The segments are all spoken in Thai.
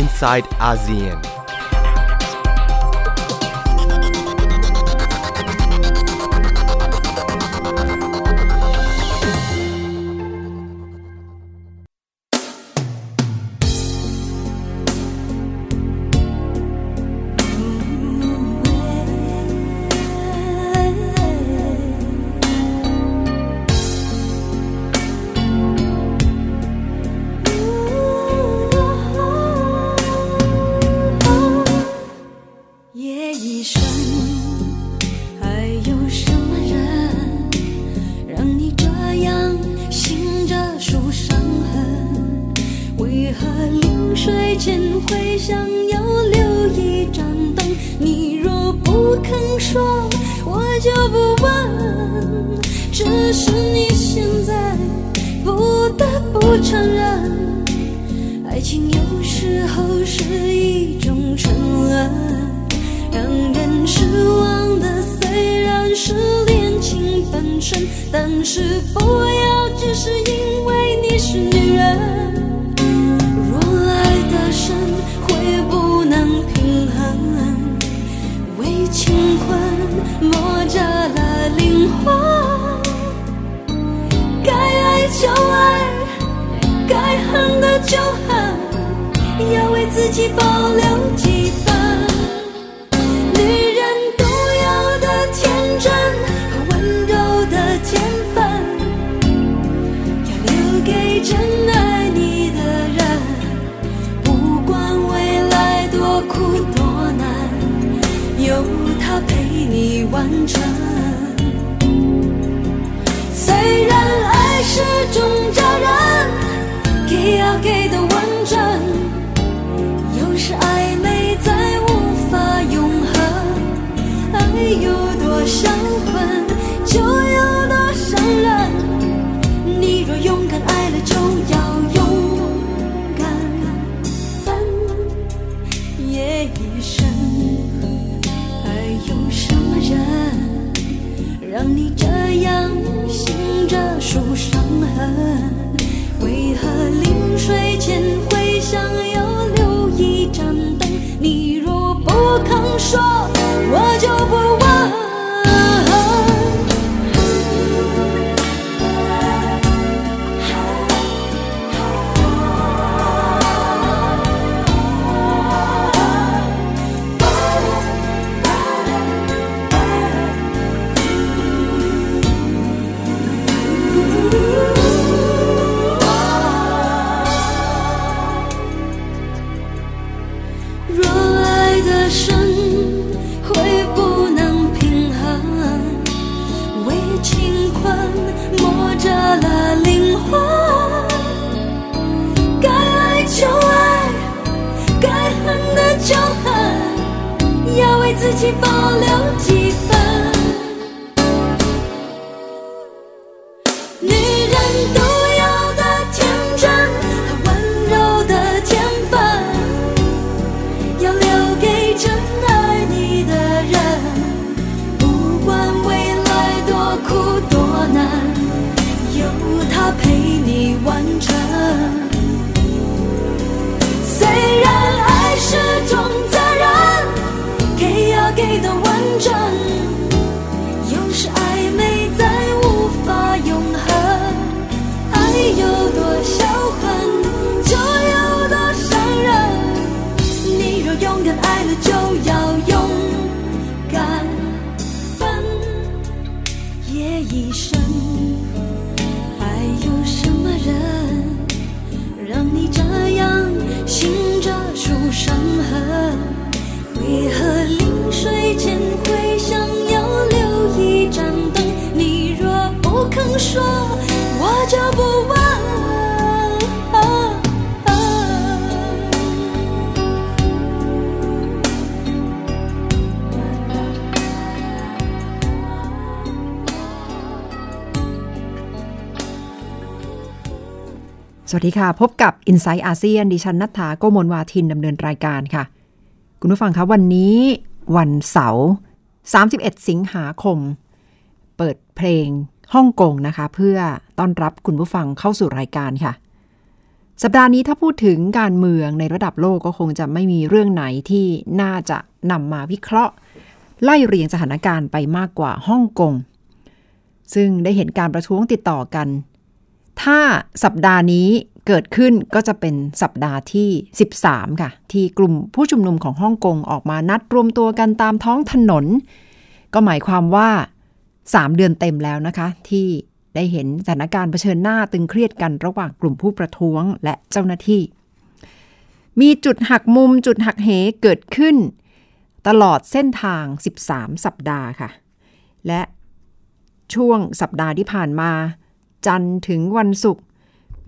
inside ASEAN. 说我就不问只是你现在不得不承认爱情有时候是一种沉沦让人失望的虽然是恋情本身但是不要只是因为你是女人。就恨，要为自己保留几分。起风。一生。 สวัสดีค่ะ พบกับ i n s i ซต์อาเซียนดิฉันนัฐาโกโมลวาทินดำเนินรายการค่ะ คุณผู้ฟังคะวันนี้วันเสาร์31 สิงหาคม เปิดเพลงฮ่องกงนะคะ เพื่อต้อนรับคุณผู้ฟังเข้าสู่รายการค่ะ สัปดาห์นี้ถ้าพูดถึงการเมืองในระดับโลกก็คงจะไม่มีเรื่องไหนที่น่าจะนำมาวิเคราะห์ ไล่เรียงสถานการณ์ไปมากกว่าฮ่องกงซึ่งได้เห็นการประท้วงติดต่อกัน ถ้าสัปดาห์นี้เกิดขึ้นก็จะเป็นสัปดาห์ที่ 13 ค่ะ ที่กลุ่มผู้ชุมนุมของฮ่องกงออกมานัดรวมตัวกันตามท้องถนน ก็หมายความว่า 3 เดือนเต็มแล้วนะคะ ที่ได้เห็นสถานการณ์เผชิญหน้าตึงเครียดกันระหว่างกลุ่มผู้ประท้วงและเจ้าหน้าที่ มีจุดหักมุมจุดหักเหเกิดขึ้น ตลอดเส้นทาง 13 สัปดาห์ค่ะ และช่วงสัปดาห์ที่ผ่านมา จันทร์ถึงวันศุกร์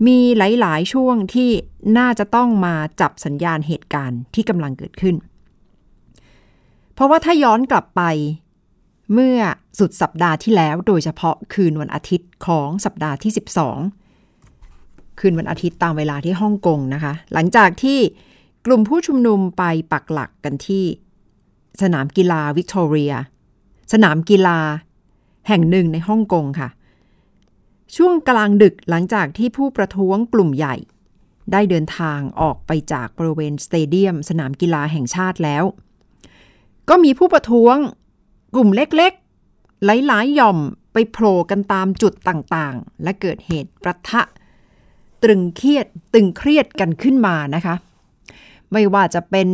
มีหลาย ๆ ช่วงที่น่าจะต้องมาจับสัญญาณเหตุการณ์ที่กำลังเกิดขึ้น เพราะว่าถ้าย้อนกลับไป เมื่อสุดสัปดาห์ที่แล้ว โดยเฉพาะคืนวันอาทิตย์ของสัปดาห์ที่ 12 คืนวันอาทิตย์ตามเวลาที่ฮ่องกงนะคะ หลังจากที่กลุ่มผู้ชุมนุมไปปักหลักกันที่ สนามกีฬาวิกตอเรีย สนามกีฬา แห่งหนึ่งในฮ่องกงค่ะ ช่วงกลางดึกหลังจากที่ผู้ประท้วงกลุ่มใหญ่ ได้เดินทางออกไปจากบริเวณสเตเดียม สนามกีฬาแห่งชาติแล้ว ก็มีผู้ประท้วงกลุ่มเล็กๆ หลายๆ หย่อมไปโผล่กันตามจุดต่างๆ และเกิดเหตุประทะ ตรึงเครียดตึงเครียดกันขึ้นมานะคะ ไม่ว่าจะเป็น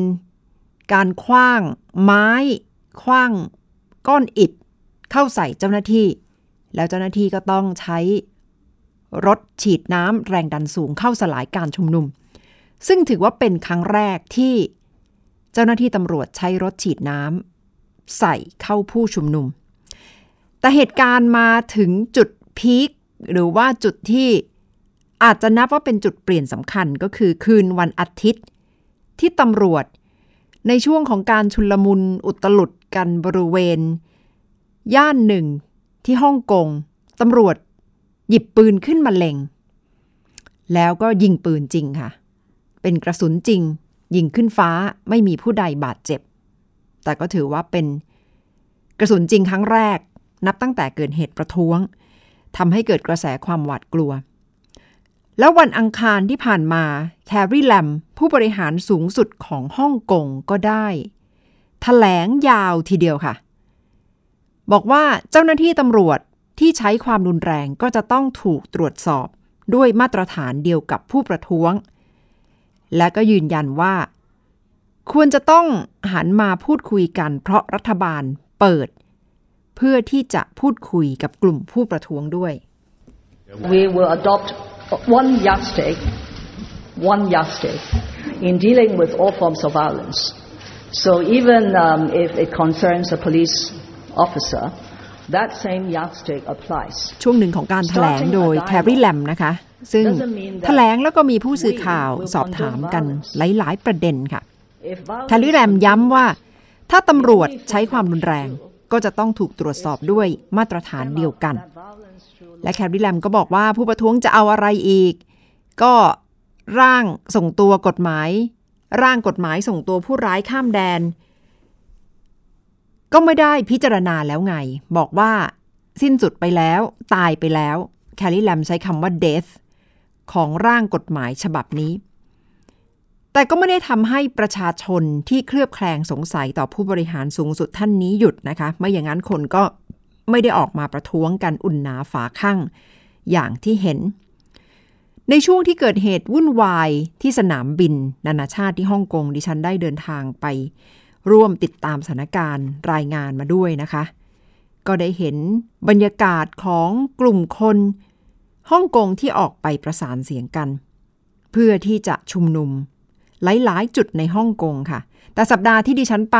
การคว้างไม้คว้างก้อนอิฐเข้าใส่เจ้าหน้าที่ แล้วเจ้าหน้าที่ก็ต้องใช้รถฉีดน้ำแรงดันสูงเข้าสลายการชุมนุม ซึ่งถือว่าเป็นครั้งแรกที่เจ้าหน้าที่ตำรวจใช้รถฉีดน้ำใส่เข้าผู้ชุมนุม แต่เหตุการณ์มาถึงจุดพีคหรือว่าจุดที่อาจจะนับว่าเป็นจุดเปลี่ยนสำคัญก็คือคืนวันอาทิตย์ ที่ตำรวจในช่วงของการชุลมุนอุตลุดกันบริเวณ ย่านหนึ่ง ที่ฮ่องกงตำรวจหยิบปืนขึ้นมาเล็ง แล้วก็ยิงปืนจริงค่ะ เป็นกระสุนจริง ยิงขึ้นฟ้าไม่มีผู้ใดบาดเจ็บ แต่ก็ถือว่าเป็นกระสุนจริงครั้งแรก นับตั้งแต่เกิดเหตุประท้วงทำให้เกิดกระแสความหวาดกลัว แล้ววันอังคารที่ผ่านมาแคร์รีแลมผู้บริหารสูงสุดของฮ่องกงก็ได้ถแถลงยาวทีเดียวค่ะ บอกว่าเจ้าหน้าที่ตำรวจที่ใช้ความรุนแรงก็จะต้องถูกตรวจสอบด้วยมาตรฐานเดียวกับผู้ประท้วง และก็ยืนยันว่า ควรจะต้องหันมาพูดคุยกันเพราะรัฐบาลเปิด เพื่อที่จะพูดคุยกับกลุ่มผู้ประท้วงด้วย We will adopt one yardstick, one yardstick in dealing with all forms of violence. So even um, if it concerns a police officer, that same yardstick applies. ช่วงหนึ่งของการถแถลงโดยแคร์รีแลมนะคะ ซึ่งถแถลงแล้วก็มีผู้สื่อข่าวสอบถามกันหลาย ๆ ประเด็นค่ะแคลิแรมย้ำว่า ถ้าตำรวจใช้ความรุนแรงก็จะต้องถูกตรวจสอบด้วยมาตรฐานเดียวกัน และแคริแรมก็บอกว่าผู้ประท้วงจะเอาอะไรอีก ก็ร่างส่งตัวกฎหมาย ร่างกฎหมายส่งตัวผู้ร้ายข้ามแดน ก็ไม่ได้พิจารณาแล้วไง บอกว่าสิ้นสุดไปแล้วตายไปแล้ว แคลรี่แลมใช้คำว่า death ของร่างกฎหมายฉบับนี้ แต่ก็ไม่ได้ทำให้ประชาชนที่เคลือบแคลงสงสัยต่อผู้บริหารสูงสุดท่านนี้หยุดนะคะ ไม่อย่างนั้นคนก็ไม่ได้ออกมาประท้วงกันอุ่นหนาฝาข้างอย่างที่เห็น ในช่วงที่เกิดเหตุวุ่นวายที่สนามบิน นานาชาติที่ฮ่องกงดิฉันได้เดินทางไป ร่วมติดตามสถานการณ์รายงานมาด้วยนะคะ ก็ได้เห็นบรรยากาศของกลุ่มคนฮ่องกงที่ออกไปประสานเสียงกัน เพื่อที่จะชุมนุม หลายๆ จุดในฮ่องกงค่ะ แต่สัปดาห์ที่ดิฉันไป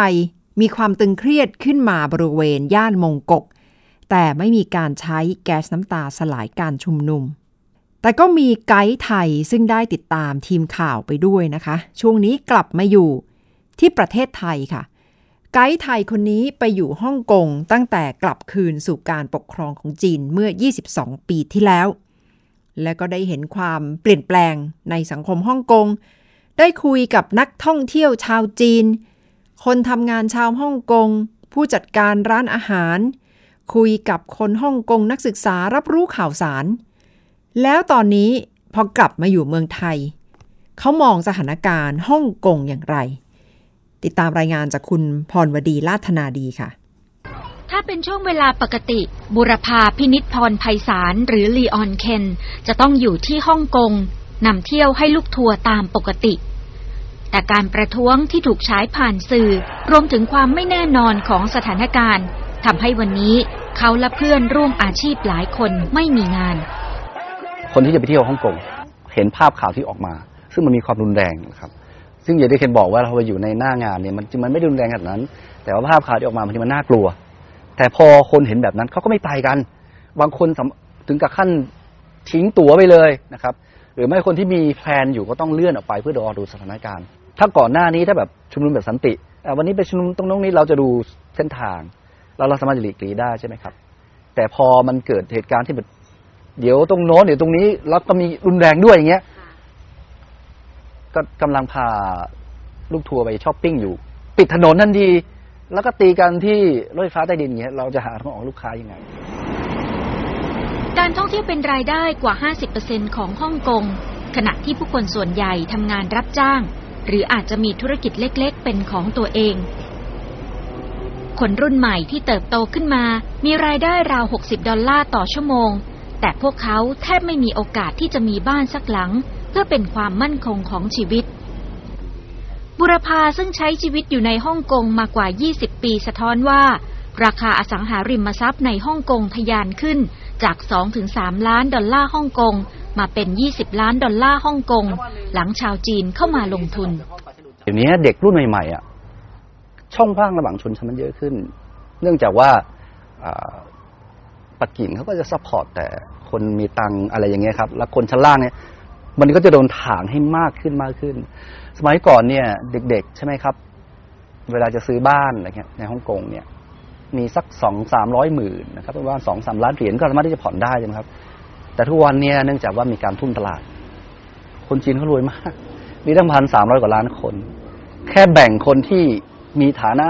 มีความตึงเครียดขึ้นมาบริเวณย่านมงกก แต่ไม่มีการใช้แก๊สน้ำตาสลายการชุมนุม แต่ก็มีไกด์ไทยซึ่งได้ติดตามทีมข่าวไปด้วยนะคะ ช่วงนี้กลับมาอยู่ ที่ประเทศไทยค่ะ ไกด์ไทยคนนี้ไปอยู่ฮ่องกงตั้งแต่กลับคืนสู่การปกครองของจีนเมื่อ 22 ปีที่แล้ว และก็ได้เห็นความเปลี่ยนแปลงในสังคมฮ่องกง ได้คุยกับนักท่องเที่ยวชาวจีน คนทำงานชาวฮ่องกง ผู้จัดการร้านอาหาร คุยกับคนฮ่องกงนักศึกษารับรู้ข่าวสาร แล้วตอนนี้พอกลับมาอยู่เมืองไทย เขามองสถานการณ์ฮ่องกงอย่างไร ติดตามรายงานจากคุณพรวดีลาธนาดีค่ะ ถ้าเป็นช่วงเวลาปกติ บุรพาพินิษพรภัยสารหรือลีออนเคน จะต้องอยู่ที่ฮ่องกงนำเที่ยวให้ลูกทัวร์ตามปกติ แต่การประท้วงที่ถูกใช้ผ่านสื่อ รวมถึงความไม่แน่นอนของสถานการณ์ทำให้วันนี้เขาและเพื่อนร่วมอาชีพหลายคนไม่มีงาน คนที่จะไปเที่ยวฮ่องกงเห็นภาพข่าวที่ออกมา ซึ่งมันมีความรุนแรงนะครับ ซึ่งอย่างที่เคนบอกว่าเราไปอยู่ในหน้างานเนี่ยมันมันไม่รุนแรงขนาดนั้น แต่ว่าภาพข่าวที่ออกมาบางทีมันน่ากลัว แต่พอคนเห็นแบบนั้นเขาก็ไม่ไปกัน บางคนถึงกับขั้นทิ้งตั๋วไปเลยนะครับ หรือไม่คนที่มีแพลนอยู่ก็ต้องเลื่อนออกไปเพื่อรอดูสถานการณ์ ถ้าก่อนหน้านี้ถ้าแบบชุมนุมแบบสันติวันนี้ไปชุมนุมตรงนี้เราจะดูเส้นทางเราเราสามารถจะหลีกลี่ได้ใช่ไหมครับ แต่พอมันเกิดเหตุการณ์ที่แบบเดี๋ยวตรงโน้นเดี๋ยวตรงนี้แล้วก็มีรุนแรงด้วยอย่างเงี้ย ก็กำลังพาลูกทัวร์ไปช้อปปิ้งอยู่ ปิดถนนทันทีแล้วก็ตีกันที่รถไฟฟ้าใต้ดินเงี้ยเราจะหาทางออกลูกค้ายังไง การท่องเที่ยวเป็นรายได้กว่า 50%ของฮ่องกงขณะที่ผู้คนส่วนใหญ่ทำงานรับจ้าง หรืออาจจะมีธุรกิจเล็กๆ เป็นของตัวเอง คนรุ่นใหม่ที่เติบโตขึ้นมา มีรายได้ราว 60 ดอลลาร์ต่อชั่วโมง แต่พวกเขาแทบไม่มีโอกาสที่จะมีบ้านสักหลัง เพื่อเป็นความมั่นคงของชีวิต บุรพาซึ่งใช้ชีวิตอยู่ในฮ่องกงมากว่า 20 ปีสะท้อนว่า ราคาอสังหาริมทรัพย์ในฮ่องกงทะยานขึ้นจาก 2-3 ล้านดอลลาร์ฮ่องกง มาเป็น 20 ล้านดอลลาร์ฮ่องกง หลังชาวจีนเข้ามาลงทุนเดี๋ยวนี้เด็กรุ่นใหม่ๆอะช่องว่างระหว่างชนชั้นมันเยอะขึ้น เนื่องจากว่าปักกิ่งเขาก็จะ support แต่คนมีตังอะไรอย่างเงี้ยครับ แล้วคนชั้นล่างเนี่ย มันก็จะโดนถ่างให้มากขึ้นมากขึ้น สมัยก่อนเนี่ย เด็ก ๆ ใช่ไหมครับ เวลาจะซื้อบ้านอะไรเงี้ยในฮ่องกงเนี่ย มีสักสองสามร้อยหมื่นนะครับประมาณสองสามล้านเหรียญก็สามารถที่จะผ่อนได้ใช่ไหมครับ แต่ทุกวันเนี่ยเนื่องจากว่ามีการทุ่มตลาด คนจีนเขารวยมาก มีตั้งพันสามร้อยกว่าล้านคน แค่แบ่งคนที่มีฐานะ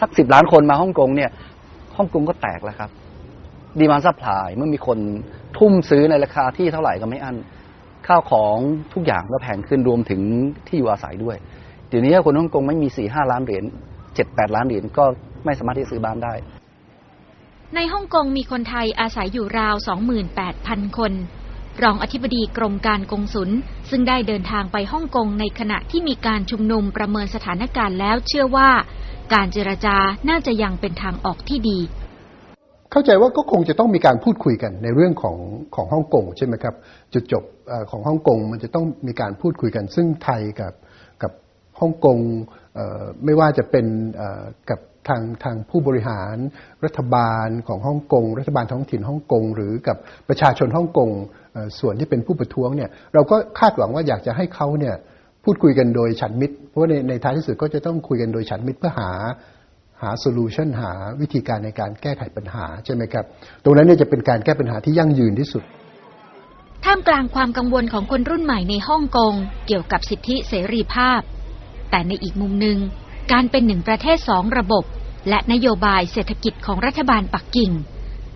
สักสิบล้านคนมาฮ่องกงเนี่ยฮ่องกงก็แตกแล้วครับ demand supply เมื่อมีคนทุ่มซื้อในราคาที่เท่าไหร่ก็ไม่อั้น ข้าวของทุกอย่างก็แพงขึ้นรวมถึงที่อยู่อาศัยด้วยเดี๋ยวนี้คนฮ่องกงไม่มีสี่ห้าล้านเหรียญเจ็ดแปดล้านเหรียญก็ไม่สามารถที่จะซื้อบ้านได้ ในฮ่องกงมีคนไทยอาศัยอยู่ราว 28,000 คน รองอธิบดีกรมการกงสุลซึ่งได้เดินทางไปฮ่องกงในขณะที่มีการชุมนุมประเมินสถานการณ์แล้วเชื่อว่า การเจรจาน่าจะยังเป็นทางออกที่ดี เข้าใจว่าก็คงจะต้องมีการพูดคุยกันในเรื่องของของฮ่องกงใช่ไหมครับจุดจบของฮ่องกงมันจะต้องมีการพูดคุยกัน ซึ่งไทยกับกับฮ่องกงไม่ว่าจะเป็นกับทางทางผู้บริหารรัฐบาลของฮ่องกง รัฐบาลท้องถิ่นฮ่องกง หรือกับประชาชนฮ่องกงส่วนที่เป็นผู้ประท้วงเนี่ยเราก็คาดหวังว่าอยากจะให้เขาเนี่ยพูดคุยกันโดยฉันมิตร เพราะในในท้ายที่สุดก็จะต้องคุยกันโดยฉันมิตรเพื่อหา หาโซลูชันหาวิธีการในการแก้ไขปัญหาใช่ไหมครับ ตรงนั้นเนี่ยจะเป็นการแก้ปัญหาที่ยั่งยืนที่สุด ท่ามกลางความกังวลของคนรุ่นใหม่ในฮ่องกงเกี่ยวกับสิทธิเสรีภาพ แต่ในอีกมุมหนึ่งการเป็นหนึ่งประเทศสองระบบ และนโยบายเศรษฐกิจของรัฐบาลปักกิ่ง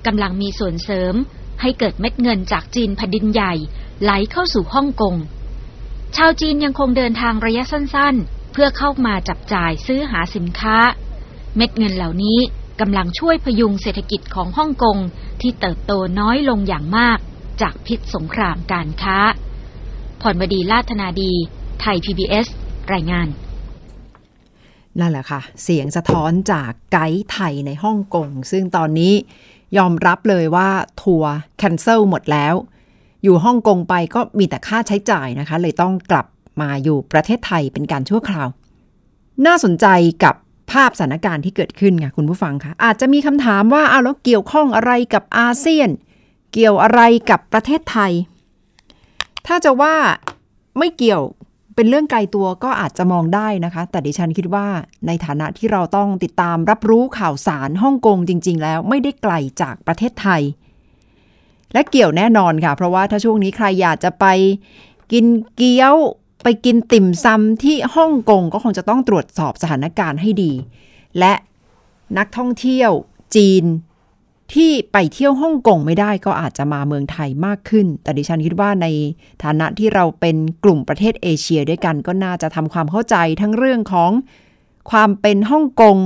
กำลังมีส่วนเสริมให้เกิดเม็ดเงินจากจีนแผ่นดินใหญ่ ไหลเข้าสู่ฮ่องกง ชาวจีนยังคงเดินทางระยะสั้นๆ เพื่อเข้ามาจับจ่ายซื้อหาสินค้า เม็ดเงินเหล่านี้กำลังช่วยพยุงเศรษฐกิจของฮ่องกงที่เติบโตน้อยลงอย่างมากจากพิษสงครามการค้าพรบดีลาธนาดี ไทย PBS รายงาน นั่นแหละค่ะ เสียงสะท้อนจากไกด์ไทยในฮ่องกง ซึ่งตอนนี้ยอมรับเลยว่าทัวร์แคนเซิลหมดแล้ว อยู่ฮ่องกงไปก็มีแต่ค่าใช้จ่ายนะคะ เลยต้องกลับมาอยู่ประเทศไทยเป็นการชั่วคราว น่าสนใจกับาพสถานการณ์ที่เกิดขึ้นไงคุณผู้ฟังคะอาจจะมีคำถามว่าเอาแล้วเกี่ยวข้องอะไรกับอาเซียน เกี่ยวอะไรกับประเทศไทย ถ้าจะว่าไม่เกี่ยวเป็นเรื่องไกลตัวก็อาจจะมองได้นะคะ แต่ดิฉันคิดว่าในฐานะที่เราต้องติดตามรับรู้ข่าวสารฮ่องกงจริง ๆ แล้วไม่ได้ไกลจากประเทศไทย และเกี่ยวแน่นอนค่ะ เพราะว่าถ้าช่วงนี้ใครอยากจะไปกินเกี๊ยว ไปกินติ่มซำที่ฮ่องกงก็คงจะต้องตรวจสอบสถานการณ์ให้ดี และนักท่องเที่ยวจีนที่ไปเที่ยวฮ่องกงไม่ได้ก็อาจจะมาเมืองไทยมากขึ้น แต่ดิฉันคิดว่าในฐานะที่เราเป็นกลุ่มประเทศเอเชียด้วยกันก็น่าจะทำความเข้าใจทั้งเรื่องของความเป็นฮ่องกง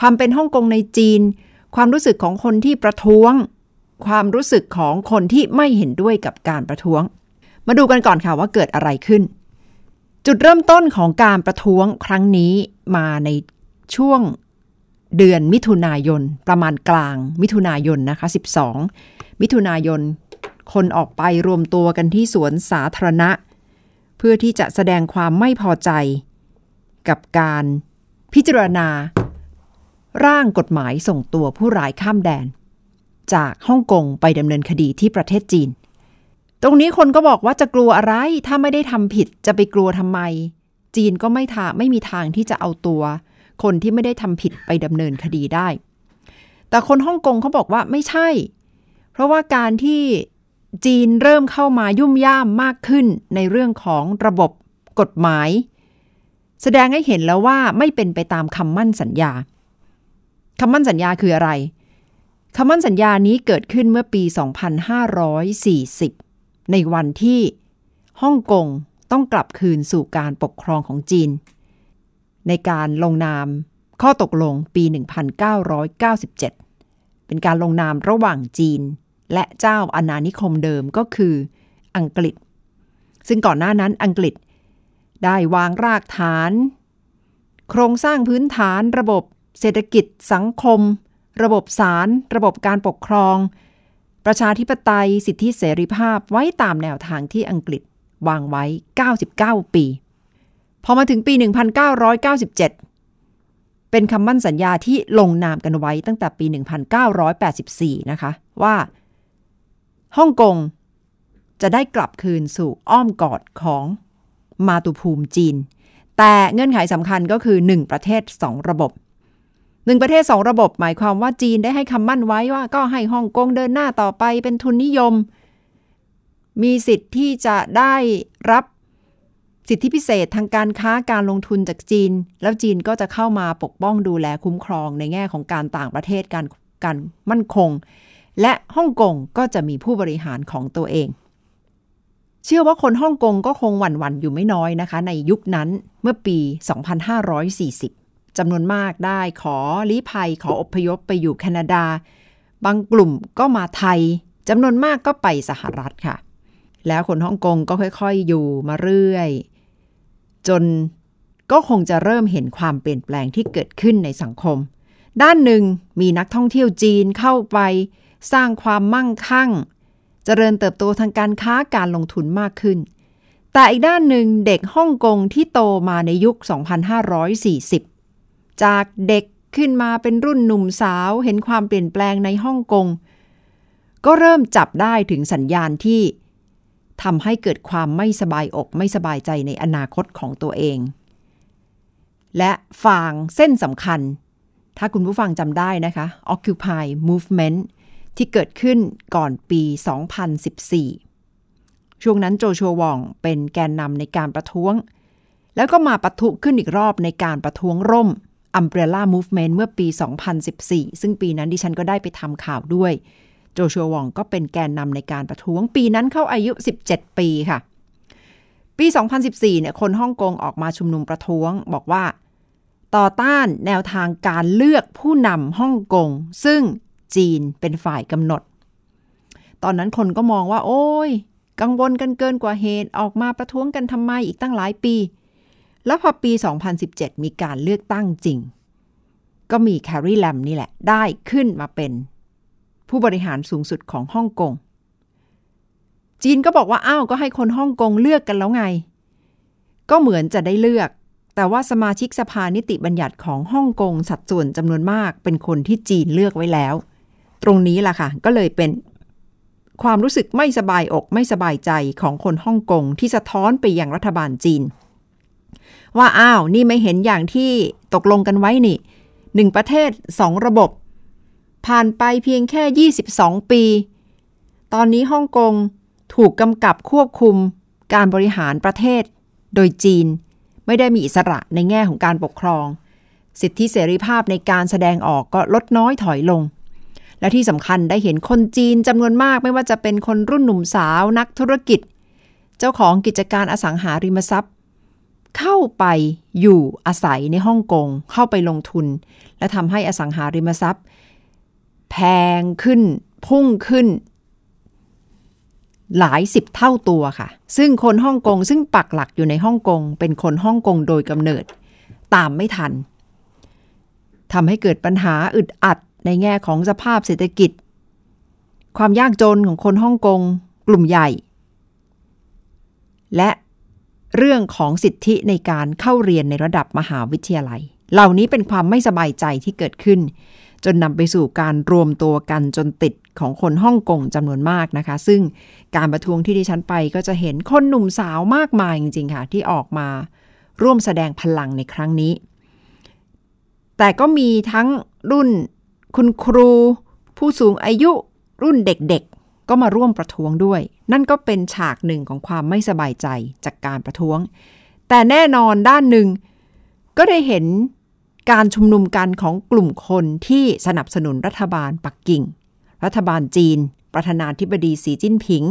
ความเป็นฮ่องกงในจีน ความรู้สึกของคนที่ประท้วง ความรู้สึกของคนที่ไม่เห็นด้วยกับการประท้วง มาดูกันก่อนค่ะว่าเกิดอะไรขึ้น จุดเริ่มต้นของการประท้วงครั้งนี้มาในช่วงเดือนมิถุนายน ประมาณกลางมิถุนายนนะคะ 12 มิถุนายน คนออกไปรวมตัวกันที่สวนสาธารณะ เพื่อที่จะแสดงความไม่พอใจ กับการพิจารณา ร่างกฎหมายส่งตัวผู้ร้ายข้ามแดน จากฮ่องกงไปดำเนินคดีที่ประเทศจีน ตรงนี้คนก็บอกว่าจะกลัวอะไร ถ้าไม่ได้ทำผิดจะไปกลัวทำไม จีนก็ไม่ทาไม่มีทางที่จะเอาตัว คนที่ไม่ได้ทำผิดไปดำเนินคดีได้ แต่คนฮ่องกงเขาบอกว่าไม่ใช่ เพราะว่าการที่จีนเริ่มเข้ามายุ่มย่ามมากขึ้นในเรื่องของระบบกฎหมาย แสดงให้เห็นแล้วว่าไม่เป็นไปตามคำมั่นสัญญาคำมั่นสัญญาคืออะไรคำมั่นสัญญานี้เกิดขึ้นเมื่อปี 2540 ในวันที่ฮ่องกงต้องกลับคืนสู่การปกครองของจีน ในการลงนามข้อตกลงปี 1997 เป็นการลงนามระหว่างจีน และเจ้าอาณานิคมเดิมก็คืออังกฤษ ซึ่งก่อนหน้านั้นอังกฤษ ได้วางรากฐาน โครงสร้างพื้นฐานระบบเศรษฐกิจสังคม ระบบศาลระบบการปกครอง ประชาธิปไตยสิทธิเสรีภาพไว้ตามแนวทางที่อังกฤษวางไว้ 99 ปี พอมาถึงปี 1997 เป็นคำมั่นสัญญาที่ลงนามกันไว้ตั้งแต่ปี 1984 นะคะ ว่าฮ่องกงจะได้กลับคืนสู่อ้อมกอดของมาตุภูมิจีน แต่เงื่อนไขสำคัญก็คือ 1 ประเทศ 2 ระบบ 1ประเทศ2ระบบหมายความว่าจีนได้ให้คำมั่นไว้ว่าก็ให้ฮ่องกงเดินหน้าต่อไปเป็นทุนนิยม มีสิทธิ์ที่จะได้รับสิทธิพิเศษทางการค้าการลงทุนจากจีน แล้วจีนก็จะเข้ามาปกป้องดูแลคุ้มครองในแง่ของการต่างประเทศการการมั่นคง และฮ่องกงก็จะมีผู้บริหารของตัวเอง เชื่อว่าคนฮ่องกงก็คงหวั่นหวันอยู่ไม่น้อยนะคะ ในยุคนั้นเมื่อปี 2540 จำนวนมากได้ขอลี้ภัยขออพยพไปอยู่แคนาดา บางกลุ่มก็มาไทยจำนวนมากก็ไปสหรัฐค่ะ แล้วคนฮ่องกงก็ค่อยๆ อยู่มาเรื่อย จนก็คงจะเริ่มเห็นความเปลี่ยนแปลงที่เกิดขึ้นในสังคม ด้านหนึ่งมีนักท่องเที่ยวจีนเข้าไป สร้างความมั่งคั่งจเจริญเติบโตทางการค้าการลงทุนมากขึ้น แต่อีกด้านหนึ่งเด็กฮ่องกงที่โตมาในยุค 2540 จากเด็กขึ้นมาเป็นรุ่นหนุ่มสาวเห็นความเปลี่ยนแปลงในฮ่องกง ก็เริ่มจับได้ถึงสัญญาณที่ทำให้เกิดความไม่สบายอกไม่สบายใจในอนาคตของตัวเอง และฟางเส้นสำคัญ ถ้าคุณผู้ฟังจำได้นะคะ Occupy Movement ที่เกิดขึ้นก่อนปี 2014 ช่วงนั้นโจชัววองเป็นแกนนำในการประท้วง แล้วก็มาปะทุขึ้นอีกรอบในการประท้วงร่ม Umbrella Movement เมื่อปี 2014 ซึ่งปีนั้นดิฉันก็ได้ไปทำข่าวด้วย โจชัววองก็เป็นแกนนำในการประท้วงปีนั้นเข้าอายุ 17 ปีค่ะ ปี 2014 เนี่ยคนฮ่องกงออกมาชุมนุมประท้วง บอกว่า ต่อต้านแนวทางการเลือกผู้นำฮ่องกง ซึ่งจีนเป็นฝ่ายกำหนด ตอนนั้นคนก็มองว่า โอ้ย กังวลกันเกินกว่าเหตุออกมาประท้วงกันทำไมอีกตั้งหลายปี แล้วพอปี 2017 มีการเลือกตั้งจริง ก็มีแคร์รีแลมนี่แหละ ได้ขึ้นมาเป็น ผู้บริหารสูงสุดของฮ่องกง จีนก็บอกว่า อ้าว ก็ให้คนฮ่องกงเลือกกันแล้วไง ก็เหมือนจะได้เลือก แต่ว่าสมาชิกสภานิติบัญญัติของฮ่องกงสัดส่วนจำนวนมาก เป็นคนที่จีนเลือกไว้แล้ว ตรงนี้ล่ะค่ะ ก็เลยเป็นความรู้สึกไม่สบายอกไม่สบายใจของคนฮ่องกงที่สะท้อนไปยังรัฐบาลจีน ว่าอ้าวนี่ไม่เห็นอย่างที่ตกลงกันไว้นี่หนึ่งประเทศสองระบบ ผ่านไปเพียงแค่ 22 ปี ตอนนี้ฮ่องกงถูกกำกับควบคุมการบริหารประเทศ โดยจีน ไม่ได้มีอิสระในแง่ของการปกครอง สิทธิเสรีภาพในการแสดงออกก็ลดน้อยถอยลง และที่สำคัญได้เห็นคนจีนจำนวนมากไม่ว่าจะเป็นคนรุ่นหนุ่มสาวนักธุรกิจ เจ้าของกิจการอสังหาริมทรัพย์ เข้าไปอยู่อาศัยในฮ่องกงเข้าไปลงทุน และทำให้อสังหาริมทรัพย์ แพงขึ้น พุ่งขึ้น หลายสิบเท่าตัวค่ะ ซึ่งคนฮ่องกงซึ่งปักหลักอยู่ในฮ่องกง เป็นคนฮ่องกงโดยกำเนิด ตามไม่ทันทำให้เกิดปัญหาอึดอัดในแง่ของสภาพเศรษฐกิจ ความยากจนของคนฮ่องกงกลุ่มใหญ่ และ เรื่องของสิทธิในการเข้าเรียนในระดับมหาวิทยาลัย เหล่านี้เป็นความไม่สบายใจที่เกิดขึ้น จนนำไปสู่การรวมตัวกันจนติดของคนฮ่องกงจำนวนมากนะคะ ซึ่งการประท้วงที่ดิฉันไปก็จะเห็นคนหนุ่มสาวมากมายจริงๆค่ะ ที่ออกมาร่วมแสดงพลังในครั้งนี้ แต่ก็มีทั้งรุ่นคุณครู ผู้สูงอายุรุ่นเด็ก ก็มาร่วมประท้วงด้วย นั่นก็เป็นฉากหนึ่งของความไม่สบายใจจากการประท้วง แต่แน่นอนด้านหนึ่ง ก็ได้เห็นการชุมนุมกันของกลุ่มคนที่สนับสนุนรัฐบาลปักกิ่ง รัฐบาลจีน ประธานาธิบดีสีจิ้นผิง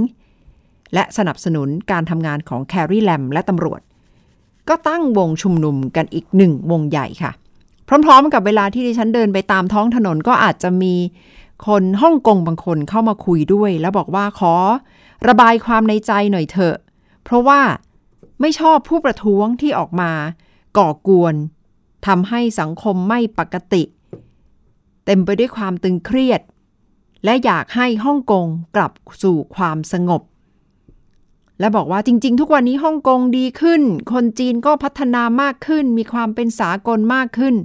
และสนับสนุนการทำงานของแคร์รีแลมและตำรวจ ก็ตั้งวงชุมนุมกันอีกหนึ่งวงใหญ่ค่ะ พร้อมๆกับเวลาที่ดิฉันเดินไปตามท้องถนนก็อาจจะมี คนฮ่องกงบางคนเข้ามาคุยด้วย แล้วบอกว่าขอระบายความในใจหน่อยเถอะ เพราะว่าไม่ชอบผู้ประท้วงที่ออกมา ก่อกวนทำให้สังคมไม่ปกติ เต็มไปด้วยความตึงเครียด และอยากให้ฮ่องกงกลับสู่ความสงบ และบอกว่าจริง ๆ ทุกวันนี้ฮ่องกงดีขึ้น คนจีนก็พัฒนามากขึ้น มีความเป็นสากลมากขึ้น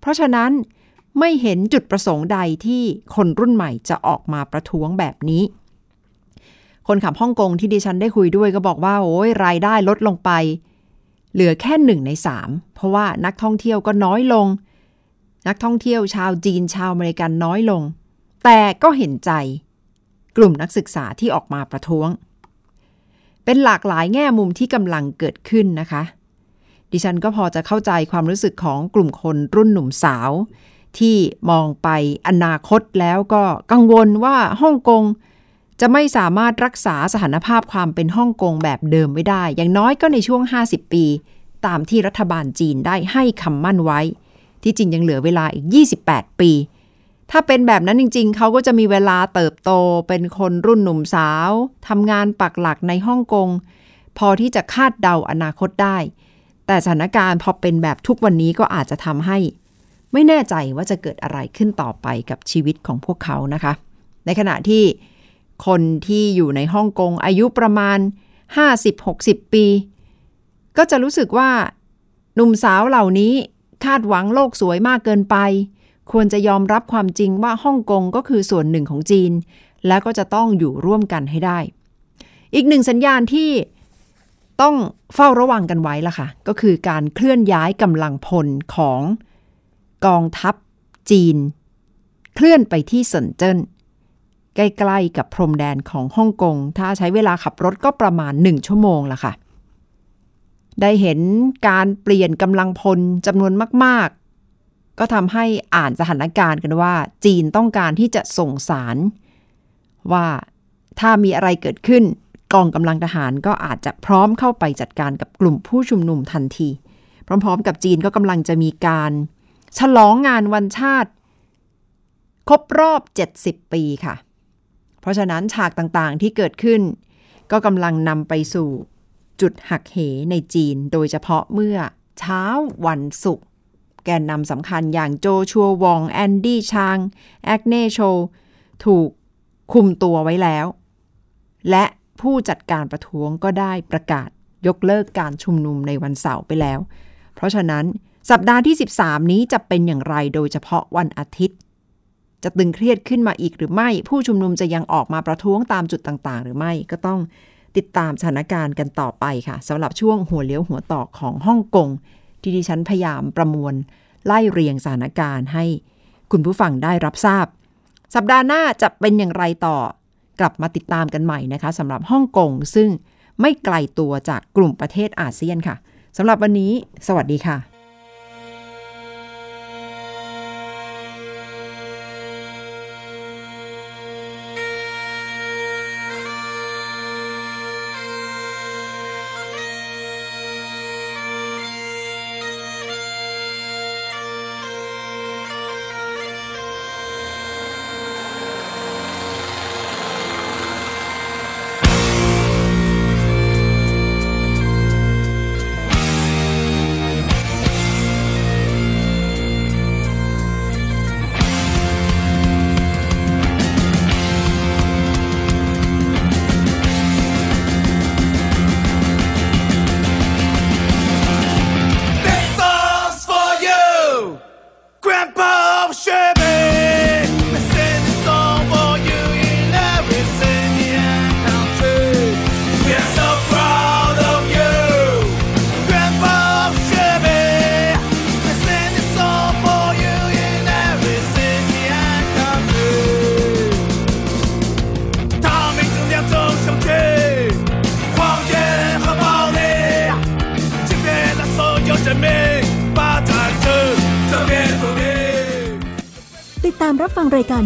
เพราะฉะนั้น ไม่เห็นจุดประสงค์ใดที่คนรุ่นใหม่จะออกมาประท้วงแบบนี้ คนขับฮ่องกงที่ดิฉันได้คุยด้วยก็บอกว่าโอ้ยรายได้ลดลงไป เหลือแค่หนึ่งในสามเพราะว่านักท่องเที่ยวก็น้อยลง นักท่องเที่ยวชาวจีนชาวอเมริกันน้อยลง แต่ก็เห็นใจ กลุ่มนักศึกษาที่ออกมาประท้วง เป็นหลากหลายแง่มุมที่กำลังเกิดขึ้นนะคะดิฉันก็พอจะเข้าใจความรู้สึกของกลุ่มคนรุ่นหนุ่มสาว ที่มองไปอนาคตแล้วก็กังวลว่าฮ่องกงจะไม่สามารถรักษาสถานภาพความเป็นฮ่องกงแบบเดิมไม่ได้ อย่างน้อยก็ในช่วง 50 ปี ตามที่รัฐบาลจีนได้ให้คำมั่นไว้ ที่จริงยังเหลือเวลาอีก 28 ปี ถ้าเป็นแบบนั้นจริง ๆ เขาก็จะมีเวลาเติบโตเป็นคนรุ่นหนุ่มสาวทำงานปักหลักในฮ่องกงพอที่จะคาดเดาอนาคตได้ แต่สถานการณ์พอเป็นแบบทุกวันนี้ก็อาจจะทำให้ ไม่แน่ใจว่าจะเกิดอะไรขึ้นต่อไปกับชีวิตของพวกเขานะคะ ในขณะที่คนที่อยู่ในฮ่องกงอายุประมาณ 50-60 ปี ก็จะรู้สึกว่าหนุ่มสาวเหล่านี้คาดหวังโลกสวยมากเกินไป ควรจะยอมรับความจริงว่าฮ่องกงก็คือส่วนหนึ่งของจีน และก็จะต้องอยู่ร่วมกันให้ได้ อีกหนึ่งสัญญาณที่ต้องเฝ้าระวังกันไว้ล่ะค่ะ ก็คือการเคลื่อนย้ายกำลังพลของ กองทัพจีน เคลื่อนไปที่เซินเจิ้นใกล้ๆกับพรมแดนของฮ่องกง ถ้าใช้เวลาขับรถก็ประมาณหนึ่งชั่วโมงละค่ะ ได้เห็นการเปลี่ยนกำลังพลจำนวนมากๆ ก็ทำให้อ่านสถานการณ์กันว่า จีนต้องการที่จะส่งสาร ว่าถ้ามีอะไรเกิดขึ้น กองกำลังทหารก็อาจจะพร้อมเข้าไปจัดการกับกลุ่มผู้ชุมนุมทันที พร้อมๆ กับจีนก็กำลังจะมีการ ฉลองงานวันชาติ ครบรอบ 70 ปีค่ะ เพราะฉะนั้นฉากต่างๆที่เกิดขึ้น ก็กำลังนำไปสู่จุดหักเหในจีน โดยเฉพาะเมื่อเช้าวันศุกร์แกนนำสำคัญอย่างโจชัววอง แอนดี้ชาง แอกเนโช ถูกคุมตัวไว้แล้ว และผู้จัดการประท้วงก็ได้ประกาศยกเลิกการชุมนุมในวันเสาร์ไปแล้ว เพราะฉะนั้น สัปดาห์ที่ 13 นี้จะเป็นอย่างไรโดยเฉพาะวันอาทิตย์ จะตึงเครียดขึ้นมาอีกหรือไม่ ผู้ชุมนุมจะยังออกมาประท้วงตามจุดต่างๆ หรือไม่ก็ต้องติดตามสถานการณ์กันต่อไปค่ะสำหรับช่วงหัวเลี้ยวหัวต่อของฮ่องกงที่ดิฉันพยายามประมวลไล่เรียงสถานการณ์ให้คุณผู้ฟังได้รับทราบ สัปดาห์หน้าจะเป็นอย่างไรต่อกลับมาติดตามกันใหม่นะคะสำหรับฮ่องกงซึ่งไม่ไกลตัวจากกลุ่มประเทศอาเซียนค่ะสำหรับวันนี้ สวัสดีค่ะ